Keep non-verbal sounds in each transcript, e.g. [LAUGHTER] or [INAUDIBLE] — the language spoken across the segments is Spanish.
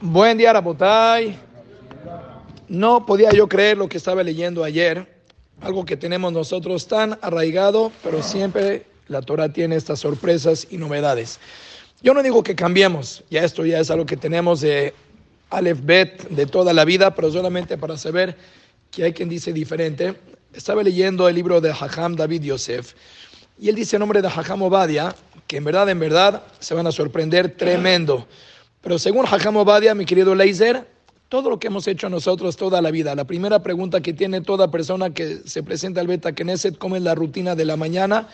Buen día, Rabotay. No podía yo creer lo que estaba leyendo ayer, algo que tenemos nosotros tan arraigado, pero siempre la Torah tiene estas sorpresas y novedades. Yo no digo que cambiemos, ya esto ya es algo que tenemos de Aleph Bet de toda la vida, pero solamente para saber que hay quien dice diferente. Estaba leyendo el libro de Hajam David Yosef y él dice el nombre de Hajam Obadia, que en verdad, en verdad se van a sorprender tremendo. Pero según Hajam Obadia, mi querido Leiser, todo lo que hemos hecho nosotros toda la vida, la primera pregunta que tiene toda persona que se presenta al Beta Knesset, ¿cómo es la rutina de la mañana?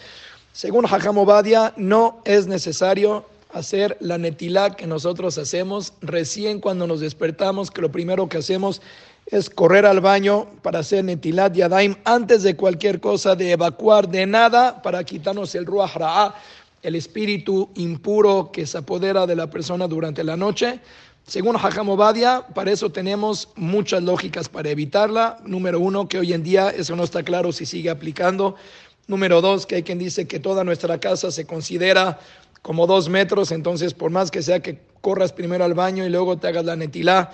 Según Hajam Obadia, no es necesario hacer la netilá que nosotros hacemos recién cuando nos despertamos, que lo primero que hacemos es correr al baño para hacer netilat yadaim antes de cualquier cosa, de evacuar de nada para quitarnos el ruach ra'ah, el espíritu impuro que se apodera de la persona durante la noche. Según Hajam Obadia, para eso tenemos muchas lógicas para evitarla. Número uno, que hoy en día eso no está claro si sigue aplicando. Número dos, que hay quien dice que toda nuestra casa se considera como dos metros, entonces por más que sea que corras primero al baño y luego te hagas la netilá,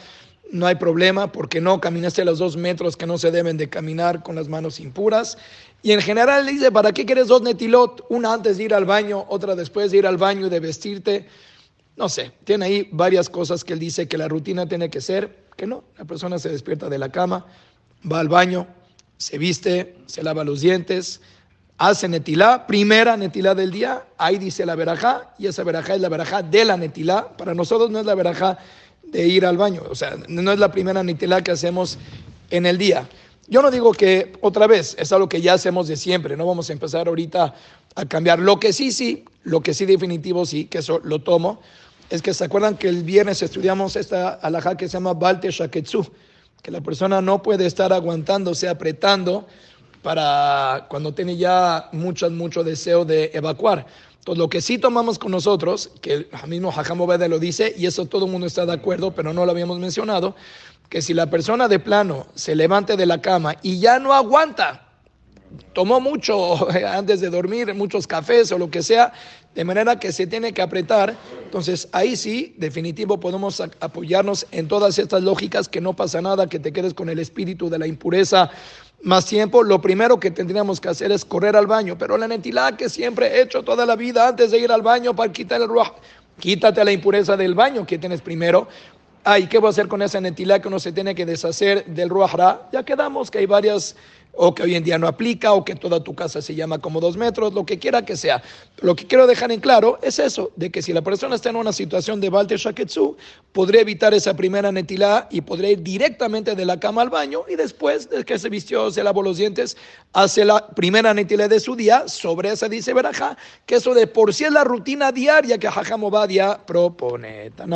no hay problema porque no caminaste a los dos metros que no se deben de caminar con las manos impuras. Y en general dice, ¿para qué quieres dos netilot? Una antes de ir al baño, otra después de ir al baño y de vestirte. No sé, tiene ahí varias cosas que él dice que la rutina tiene que ser, que no, la persona se despierta de la cama, va al baño, se viste, se lava los dientes, hace netilá, primera netilá del día, ahí dice la verajá, y esa verajá es la verajá de la netilá. Para nosotros no es la verajá de ir al baño. O sea, no es la primera nitila que hacemos en el día. Yo no digo que otra vez, es algo que ya hacemos de siempre, no vamos a empezar ahorita a cambiar. Lo que sí, sí, lo que sí definitivo sí, que eso lo tomo, es que se acuerdan que el viernes estudiamos esta alhaja que se llama Balte Shaketsu, que la persona no puede estar aguantándose, apretando para cuando tiene ya mucho, mucho deseo de evacuar. Entonces, lo que sí tomamos con nosotros, que el mismo Hajam Obeda lo dice, y eso todo el mundo está de acuerdo, pero no lo habíamos mencionado, que si la persona de plano se levante de la cama y ya no aguanta, tomó mucho [LAUGHS] antes de dormir, muchos cafés o lo que sea, de manera que se tiene que apretar, entonces ahí sí, definitivo, podemos apoyarnos en todas estas lógicas, que no pasa nada, que te quedes con el espíritu de la impureza más tiempo, lo primero que tendríamos que hacer es correr al baño. Pero la netilá que siempre he hecho toda la vida antes de ir al baño para quitar el ruaj, quítate la impureza del baño que tienes primero. Ay, ¿qué voy a hacer con esa netilá que uno se tiene que deshacer del ruajra? Ya quedamos que hay varias o que hoy en día no aplica, o que toda tu casa se llama como dos metros, lo que quiera que sea. Lo que quiero dejar en claro es eso, de que si la persona está en una situación de Balte Shaketsu, podría evitar esa primera netilá y podría ir directamente de la cama al baño y después de que se vistió, se lavó los dientes, hace la primera netilá de su día, sobre esa dice Berajá, que eso de por sí es la rutina diaria que Hajam propone.